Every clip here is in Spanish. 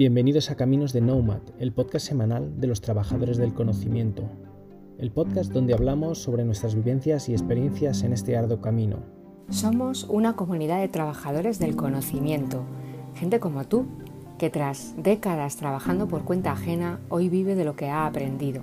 Bienvenidos a Caminos de Nomad, el podcast semanal de los trabajadores del conocimiento. El podcast donde hablamos sobre nuestras vivencias y experiencias en este arduo camino. Somos una comunidad de trabajadores del conocimiento, gente como tú, que tras décadas trabajando por cuenta ajena, hoy vive de lo que ha aprendido.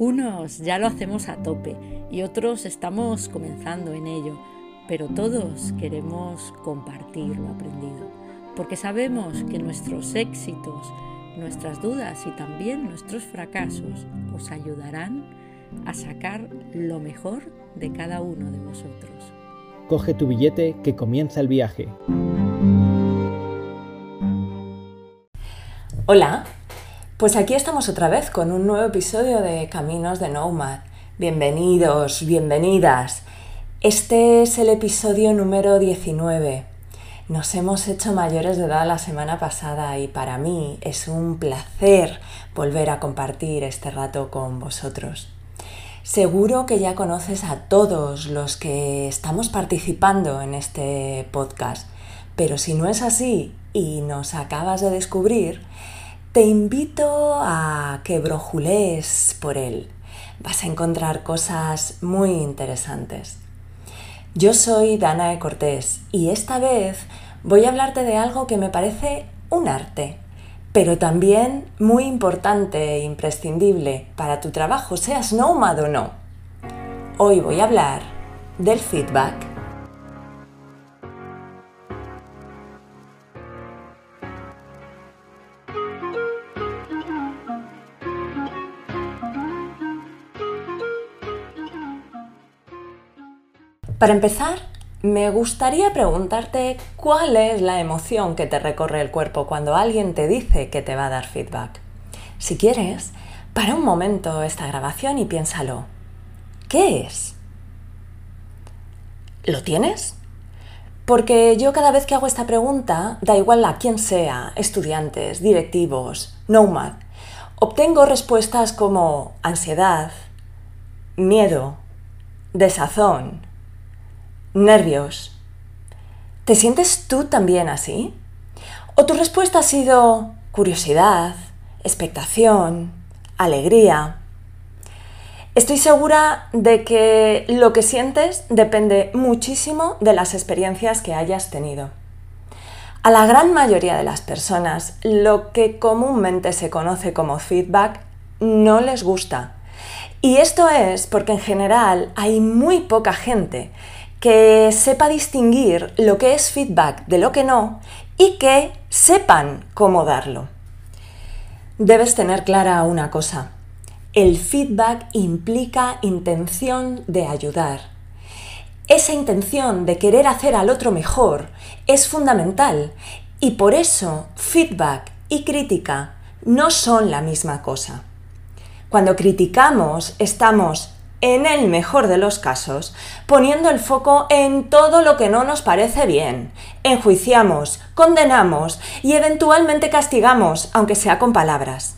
Unos ya lo hacemos a tope y otros estamos comenzando en ello, pero todos queremos compartir lo aprendido porque sabemos que nuestros éxitos, nuestras dudas y también nuestros fracasos os ayudarán a sacar lo mejor de cada uno de vosotros. Coge tu billete que comienza el viaje. Hola, pues aquí estamos otra vez con un nuevo episodio de Caminos de Nomad. Bienvenidos, bienvenidas. Este es el episodio número 19 nos hemos hecho mayores de edad la semana pasada y para mí es un placer volver a compartir este rato con vosotros. Seguro que ya conoces a todos los que estamos participando en este podcast, pero si no es así y nos acabas de descubrir, te invito a que brojulees por él. Vas a encontrar cosas muy interesantes. Yo soy Danae Cortés y esta vez voy a hablarte de algo que me parece un arte, pero también muy importante e imprescindible para tu trabajo, seas nómada o no. Hoy voy a hablar del feedback. Para empezar, me gustaría preguntarte cuál es la emoción que te recorre el cuerpo cuando alguien te dice que te va a dar feedback. Si quieres, para un momento esta grabación y piénsalo. ¿Qué es? ¿Lo tienes? Porque yo cada vez que hago esta pregunta, da igual a quién sea, estudiantes, directivos, nomad, obtengo respuestas como ansiedad, miedo, desazón, nervios. ¿Te sientes tú también así? ¿O tu respuesta ha sido curiosidad, expectación, alegría? Estoy segura de que lo que sientes depende muchísimo de las experiencias que hayas tenido. A la gran mayoría de las personas lo que comúnmente se conoce como feedback no les gusta. Y esto es porque en general hay muy poca gente que sepa distinguir lo que es feedback de lo que no y que sepan cómo darlo. Debes tener clara una cosa. El feedback implica intención de ayudar. Esa intención de querer hacer al otro mejor es fundamental y por eso feedback y crítica no son la misma cosa. Cuando criticamos estamos en el mejor de los casos, poniendo el foco en todo lo que no nos parece bien. Enjuiciamos, condenamos y eventualmente castigamos, aunque sea con palabras.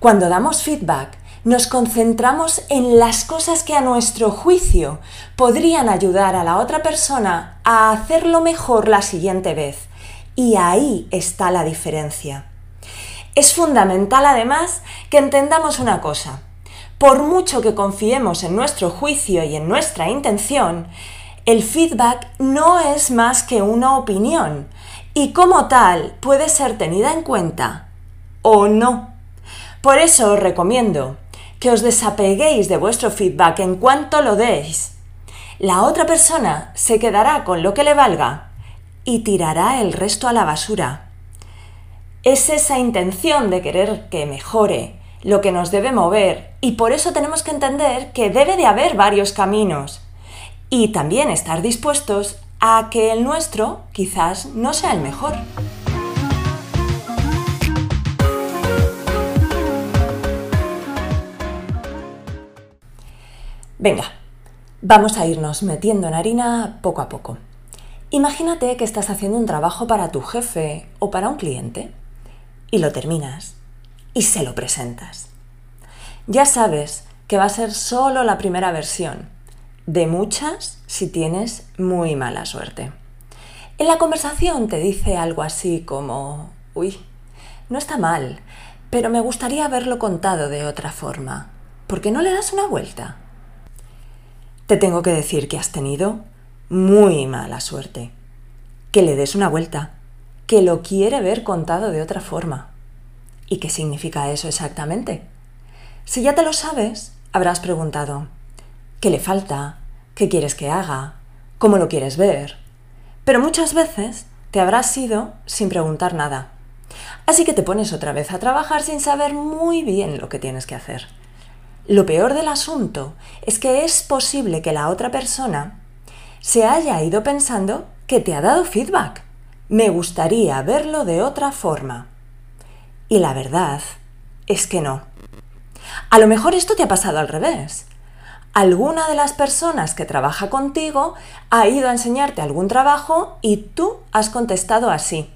Cuando damos feedback, nos concentramos en las cosas que a nuestro juicio podrían ayudar a la otra persona a hacerlo mejor la siguiente vez. Y ahí está la diferencia. Es fundamental además que entendamos una cosa por mucho que confiemos en nuestro juicio y en nuestra intención, el feedback no es más que una opinión y como tal puede ser tenida en cuenta o no. Por eso os recomiendo que os desapeguéis de vuestro feedback en cuanto lo deis. La otra persona se quedará con lo que le valga y tirará el resto a la basura. Es esa intención de querer que mejore, lo que nos debe mover y por eso tenemos que entender que debe de haber varios caminos y también estar dispuestos a que el nuestro quizás no sea el mejor. Venga, vamos a irnos metiendo en harina poco a poco. Imagínate que estás haciendo un trabajo para tu jefe o para un cliente y lo terminas y se lo presentas. Ya sabes que va a ser solo la primera versión, de muchas si tienes muy mala suerte. En la conversación te dice algo así como, uy, no está mal, pero me gustaría haberlo contado de otra forma. ¿Por qué no le das una vuelta? Te tengo que decir que has tenido muy mala suerte. Que le des una vuelta, que lo quiere ver contado de otra forma. ¿Y qué significa eso exactamente? Si ya te lo sabes, habrás preguntado, ¿qué le falta? ¿Qué quieres que haga? ¿Cómo lo quieres ver? Pero muchas veces te habrás ido sin preguntar nada. Así que te pones otra vez a trabajar sin saber muy bien lo que tienes que hacer. Lo peor del asunto es que es posible que la otra persona se haya ido pensando que te ha dado feedback. Me gustaría verlo de otra forma. Y la verdad es que no. A lo mejor esto te ha pasado al revés. Alguna de las personas que trabaja contigo ha ido a enseñarte algún trabajo y tú has contestado así.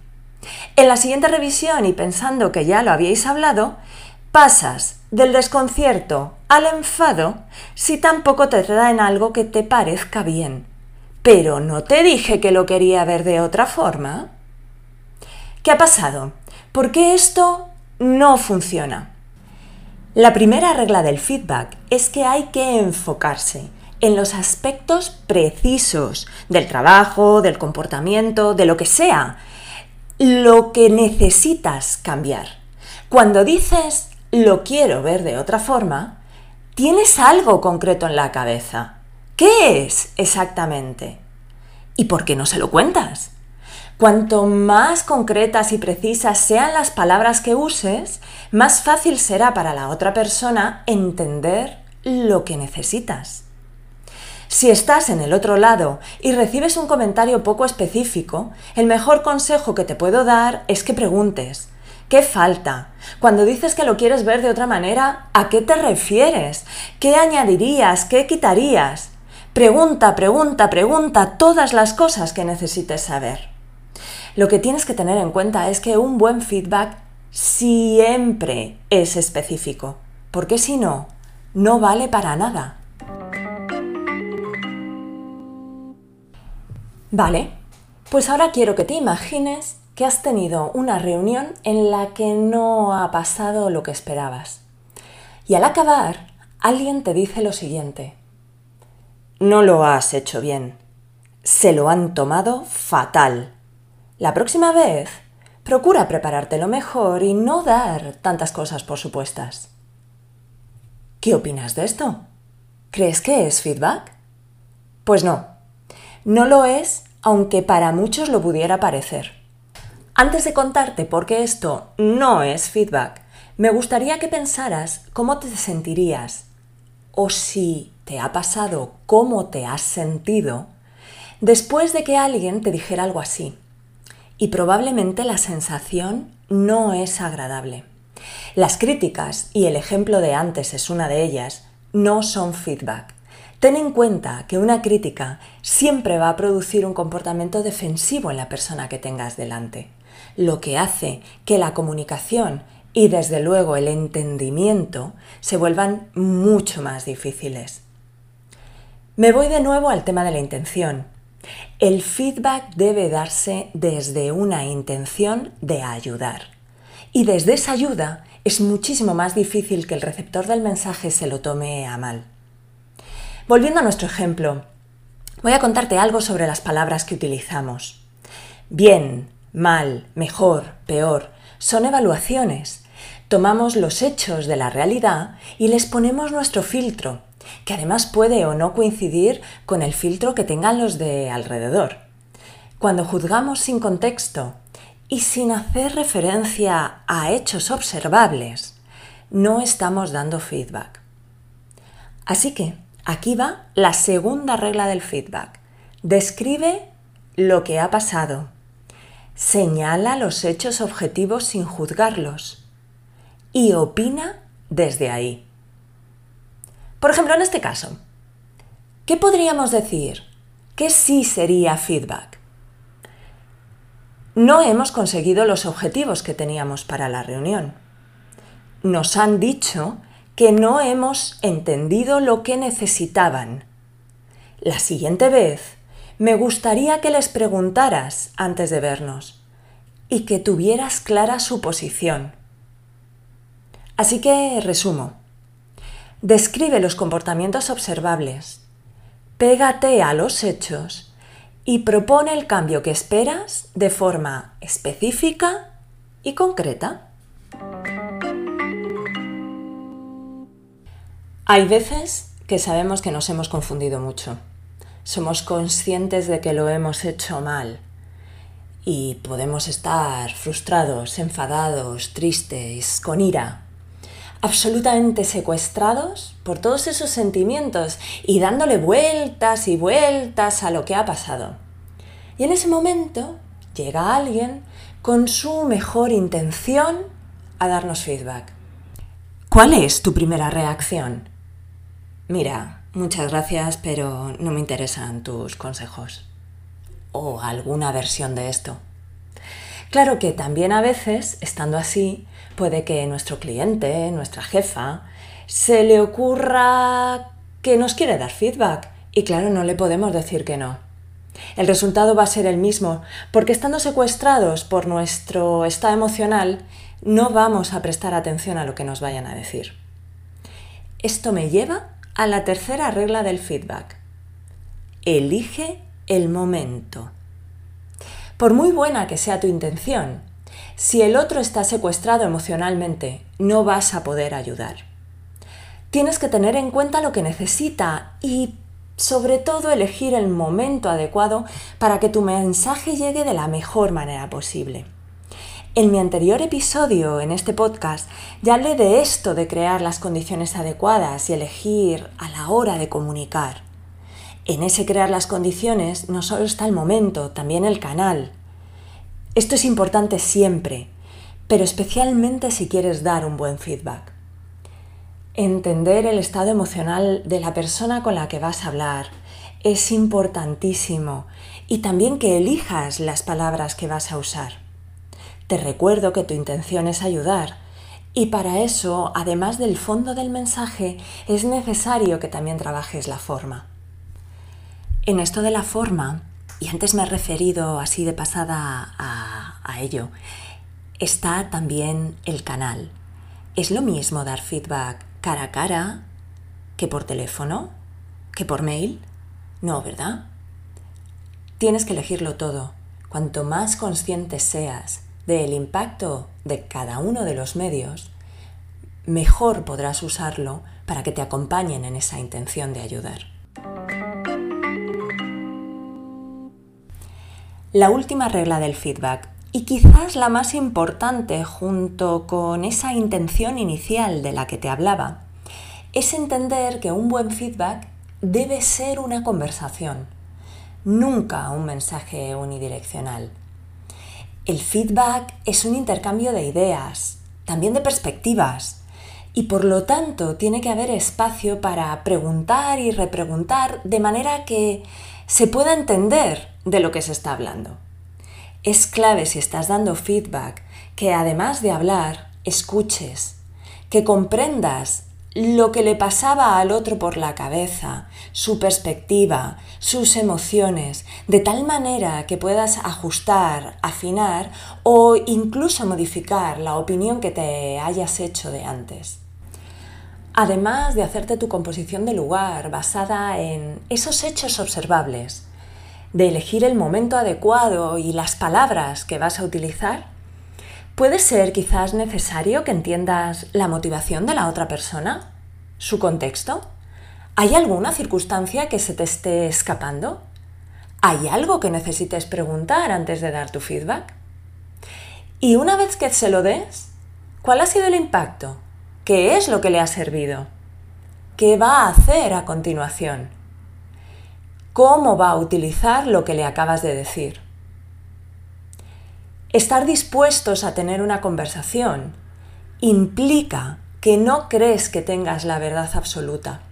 En la siguiente revisión y pensando que ya lo habíais hablado, pasas del desconcierto al enfado si tampoco te traen algo que te parezca bien. Pero no te dije que lo quería ver de otra forma. ¿Qué ha pasado? ¿Por qué esto no funciona? La primera regla del feedback es que hay que enfocarse en los aspectos precisos del trabajo, del comportamiento, de lo que sea, lo que necesitas cambiar. Cuando dices lo quiero ver de otra forma, tienes algo concreto en la cabeza. ¿Qué es exactamente? ¿Y por qué no se lo cuentas? Cuanto más concretas y precisas sean las palabras que uses, más fácil será para la otra persona entender lo que necesitas. Si estás en el otro lado y recibes un comentario poco específico, el mejor consejo que te puedo dar es que preguntes, ¿qué falta? Cuando dices que lo quieres ver de otra manera, ¿a qué te refieres? ¿Qué añadirías? ¿Qué quitarías? Pregunta, pregunta, pregunta todas las cosas que necesites saber. Lo que tienes que tener en cuenta es que un buen feedback siempre es específico, porque si no, no vale para nada. Vale, pues ahora quiero que te imagines que has tenido una reunión en la que no ha pasado lo que esperabas. Y al acabar, alguien te dice lo siguiente. No lo has hecho bien. Se lo han tomado fatal. La próxima vez, procura preparártelo mejor y no dar tantas cosas por supuestas. ¿Qué opinas de esto? ¿Crees que es feedback? Pues no, no lo es, aunque para muchos lo pudiera parecer. Antes de contarte por qué esto no es feedback, me gustaría que pensaras cómo te sentirías o si te ha pasado cómo te has sentido después de que alguien te dijera algo así y probablemente la sensación no es agradable. Las críticas, y el ejemplo de antes es una de ellas, no son feedback. Ten en cuenta que una crítica siempre va a producir un comportamiento defensivo en la persona que tengas delante, lo que hace que la comunicación y desde luego el entendimiento se vuelvan mucho más difíciles. Me voy de nuevo al tema de la intención. El feedback debe darse desde una intención de ayudar. Y desde esa ayuda es muchísimo más difícil que el receptor del mensaje se lo tome a mal. Volviendo a nuestro ejemplo, voy a contarte algo sobre las palabras que utilizamos. Bien, mal, mejor, peor, son evaluaciones. Tomamos los hechos de la realidad y les ponemos nuestro filtro, que además puede o no coincidir con el filtro que tengan los de alrededor. Cuando juzgamos sin contexto y sin hacer referencia a hechos observables, no estamos dando feedback. Así que aquí va la segunda regla del feedback. Describe lo que ha pasado. Señala los hechos objetivos sin juzgarlos. Y opina desde ahí. Por ejemplo, en este caso, ¿qué podríamos decir que sí sería feedback? No hemos conseguido los objetivos que teníamos para la reunión. Nos han dicho que no hemos entendido lo que necesitaban. La siguiente vez me gustaría que les preguntaras antes de vernos. y que tuvieras clara su posición. Así que resumo. Describe los comportamientos observables, pégate a los hechos y propone el cambio que esperas de forma específica y concreta. Hay veces que sabemos que nos hemos confundido mucho. Somos conscientes de que lo hemos hecho mal y podemos estar frustrados, enfadados, tristes, con ira, absolutamente secuestrados por todos esos sentimientos y dándole vueltas y vueltas a lo que ha pasado. Y en ese momento llega alguien con su mejor intención a darnos feedback. ¿Cuál es tu primera reacción? Mira, muchas gracias, pero no me interesan tus consejos. O alguna versión de esto. Claro que también a veces, estando así, puede que nuestro cliente, nuestra jefa, se le ocurra que nos quiere dar feedback y claro, no le podemos decir que no. El resultado va a ser el mismo, porque estando secuestrados por nuestro estado emocional, no vamos a prestar atención a lo que nos vayan a decir. Esto me lleva a la tercera regla del feedback. Elige el momento. Por muy buena que sea tu intención, si el otro está secuestrado emocionalmente, no vas a poder ayudar. Tienes que tener en cuenta lo que necesita y sobre todo elegir el momento adecuado para que tu mensaje llegue de la mejor manera posible. En mi anterior episodio en este podcast ya hablé de esto de crear las condiciones adecuadas y elegir a la hora de comunicar. En ese crear las condiciones no solo está el momento, también el canal. Esto es importante siempre, pero especialmente si quieres dar un buen feedback. Entender el estado emocional de la persona con la que vas a hablar es importantísimo y también que elijas las palabras que vas a usar. Te recuerdo que tu intención es ayudar y para eso, además del fondo del mensaje, es necesario que también trabajes la forma. En esto de la forma, y antes me he referido así de pasada a, ello, está también el canal. Es lo mismo dar feedback cara a cara que por teléfono, que por mail. No, ¿verdad? Tienes que elegirlo todo. Cuanto más consciente seas del impacto de cada uno de los medios, mejor podrás usarlo para que te acompañen en esa intención de ayudar. La última regla del feedback, y quizás la más importante junto con esa intención inicial de la que te hablaba, es entender que un buen feedback debe ser una conversación, nunca un mensaje unidireccional. El feedback es un intercambio de ideas, también de perspectivas, y por lo tanto tiene que haber espacio para preguntar y repreguntar de manera que se pueda entender de lo que se está hablando. Es clave si estás dando feedback que además de hablar, escuches, que comprendas lo que le pasaba al otro por la cabeza, su perspectiva, sus emociones, de tal manera que puedas ajustar, afinar o incluso modificar la opinión que te hayas hecho de antes. Además de hacerte tu composición de lugar basada en esos hechos observables, de elegir el momento adecuado y las palabras que vas a utilizar, ¿Puede ser quizás necesario que entiendas la motivación de la otra persona? ¿Su contexto? ¿Hay alguna circunstancia que se te esté escapando? ¿Hay algo que necesites preguntar antes de dar tu feedback? Y una vez que se lo des, ¿cuál ha sido el impacto? ¿Qué es lo que le ha servido? ¿Qué va a hacer a continuación? ¿Cómo va a utilizar lo que le acabas de decir? Estar dispuestos a tener una conversación implica que no crees que tengas la verdad absoluta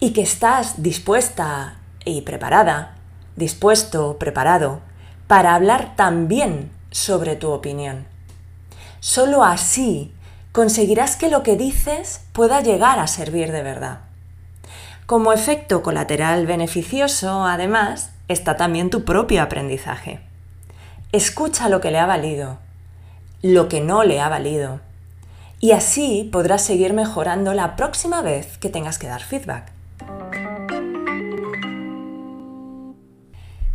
y que estás dispuesta y preparada, dispuesto, preparado, para hablar también sobre tu opinión. Solo así conseguirás que lo que dices pueda llegar a servir de verdad. Como efecto colateral beneficioso, además, está también tu propio aprendizaje. escucha lo que le ha valido, lo que no le ha valido. Y así podrás seguir mejorando la próxima vez que tengas que dar feedback.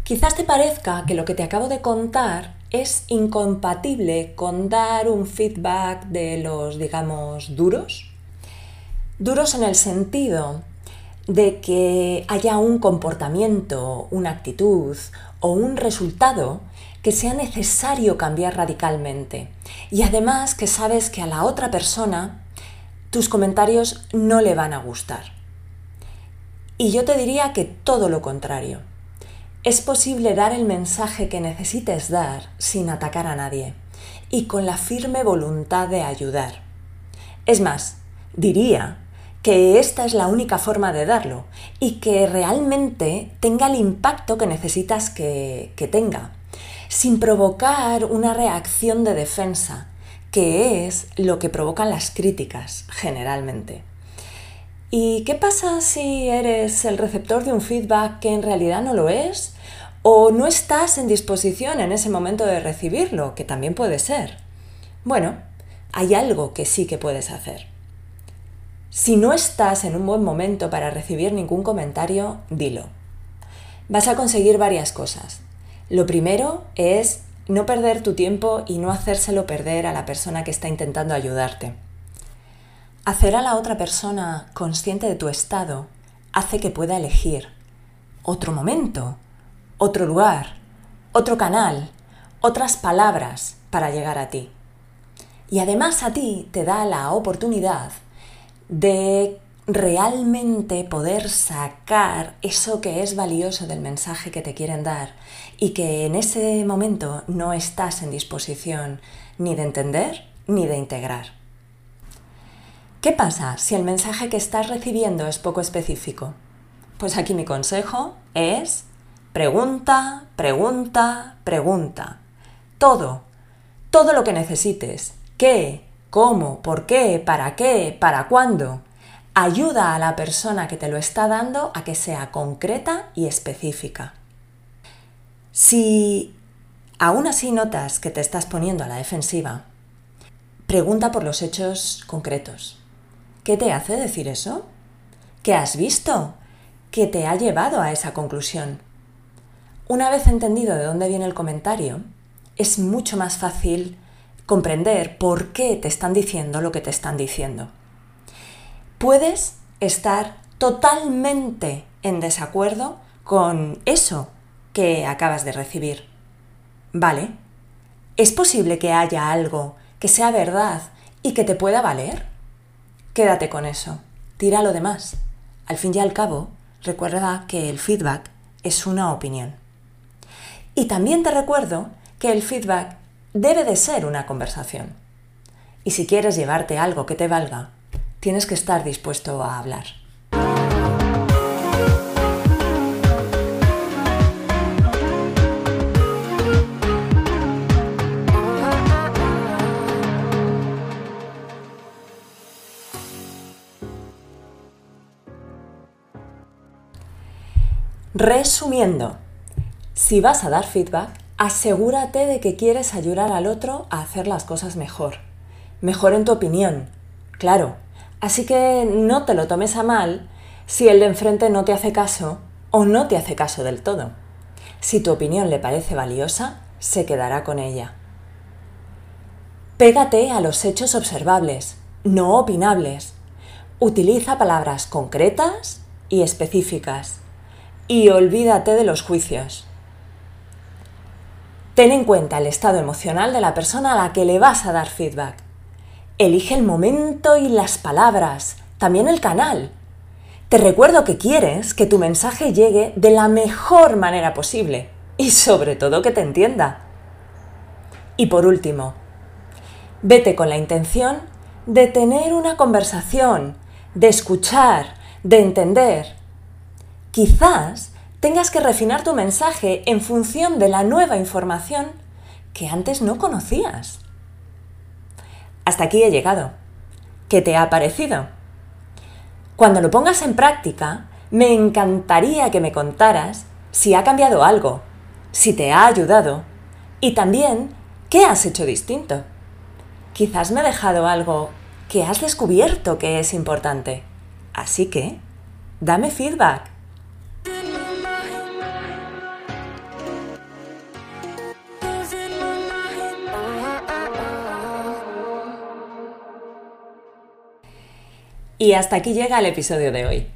Quizás te parezca que lo que te acabo de contar es incompatible con dar un feedback de los, digamos, duros. Duros en el sentido de que haya un comportamiento, una actitud o un resultado que sea necesario cambiar radicalmente. Y además que sabes que a la otra persona tus comentarios no le van a gustar. Y yo te diría que todo lo contrario. Es posible dar el mensaje que necesites dar sin atacar a nadie y con la firme voluntad de ayudar. Es más, diría que esta es la única forma de darlo y que realmente tenga el impacto que necesitas que, tenga, sin provocar una reacción de defensa, que es lo que provocan las críticas generalmente. ¿Y qué pasa si eres el receptor de un feedback que en realidad no lo es? ¿O no estás en disposición en ese momento de recibirlo, que también puede ser? Bueno, hay algo que sí que puedes hacer. Si no estás en un buen momento para recibir ningún comentario, dilo. Vas a conseguir varias cosas. Lo primero es no perder tu tiempo y no hacérselo perder a la persona que está intentando ayudarte. Hacer a la otra persona consciente de tu estado hace que pueda elegir otro momento, otro lugar, otro canal, otras palabras para llegar a ti. Y además a ti te da la oportunidad de realmente poder sacar eso que es valioso del mensaje que te quieren dar y que en ese momento no estás en disposición ni de entender ni de integrar. ¿Qué pasa si el mensaje que estás recibiendo es poco específico? Pues aquí mi consejo es pregunta, pregunta, pregunta. Todo, todo lo que necesites. ¿Qué? ¿Cómo? ¿Por qué? ¿Para qué? ¿Para cuándo? Ayuda a la persona que te lo está dando a que sea concreta y específica. Si aún así notas que te estás poniendo a la defensiva, pregunta por los hechos concretos. ¿Qué te hace decir eso? ¿Qué has visto? ¿Qué te ha llevado a esa conclusión? Una vez entendido de dónde viene el comentario, es mucho más fácil comprender por qué te están diciendo lo que te están diciendo. Puedes estar totalmente en desacuerdo con eso que acabas de recibir. ¿Vale? ¿Es posible que haya algo que sea verdad y que te pueda valer? Quédate con eso, tira lo demás. Al fin y al cabo, recuerda que el feedback es una opinión. Y también te recuerdo que el feedback debe de ser una conversación. Y si quieres llevarte algo que te valga, tienes que estar dispuesto a hablar. Resumiendo, si vas a dar feedback, asegúrate de que quieres ayudar al otro a hacer las cosas mejor. Mejor en tu opinión, claro. Así que no te lo tomes a mal si el de enfrente no te hace caso o no te hace caso del todo. Si tu opinión le parece valiosa, se quedará con ella. Pégate a los hechos observables, no opinables. Utiliza palabras concretas y específicas y olvídate de los juicios. Ten en cuenta el estado emocional de la persona a la que le vas a dar feedback. Elige el momento y las palabras, también el canal. Te recuerdo que quieres que tu mensaje llegue de la mejor manera posible y sobre todo que te entienda. Y por último, vete con la intención de tener una conversación, de escuchar, de entender Quizás tengas que refinar tu mensaje en función de la nueva información que antes no conocías. Hasta aquí he llegado. ¿Qué te ha parecido? Cuando lo pongas en práctica, me encantaría que me contaras si ha cambiado algo, si te ha ayudado Y también, ¿qué has hecho distinto? Quizás me he dejado algo que has descubierto que es importante. Así que, dame feedback. Y hasta aquí llega el episodio de hoy.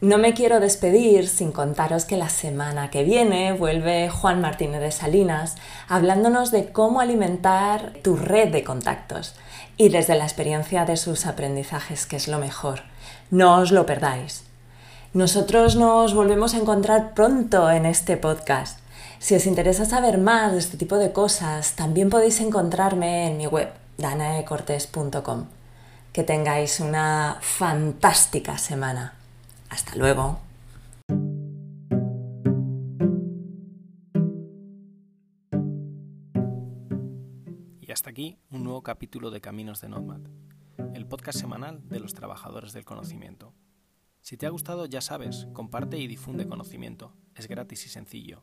No me quiero despedir sin contaros que la semana que viene vuelve Juan Martínez de Salinas hablándonos de cómo alimentar tu red de contactos y desde la experiencia de sus aprendizajes, que es lo mejor. No os lo perdáis. Nosotros nos volvemos a encontrar pronto en este podcast. Si os interesa saber más de este tipo de cosas, también podéis encontrarme en mi web, danaecortes.com. Que tengáis una fantástica semana. Hasta luego. Y hasta aquí un nuevo capítulo de Caminos de Nomad, el podcast semanal de los trabajadores del conocimiento. Si te ha gustado, ya sabes, comparte y difunde conocimiento. Es gratis y sencillo.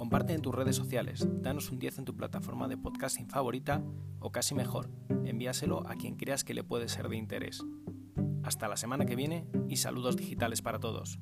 Comparte en tus redes sociales, danos un 10 en tu plataforma de podcasting favorita o casi mejor, envíaselo a quien creas que le puede ser de interés. Hasta la semana que viene y saludos digitales para todos.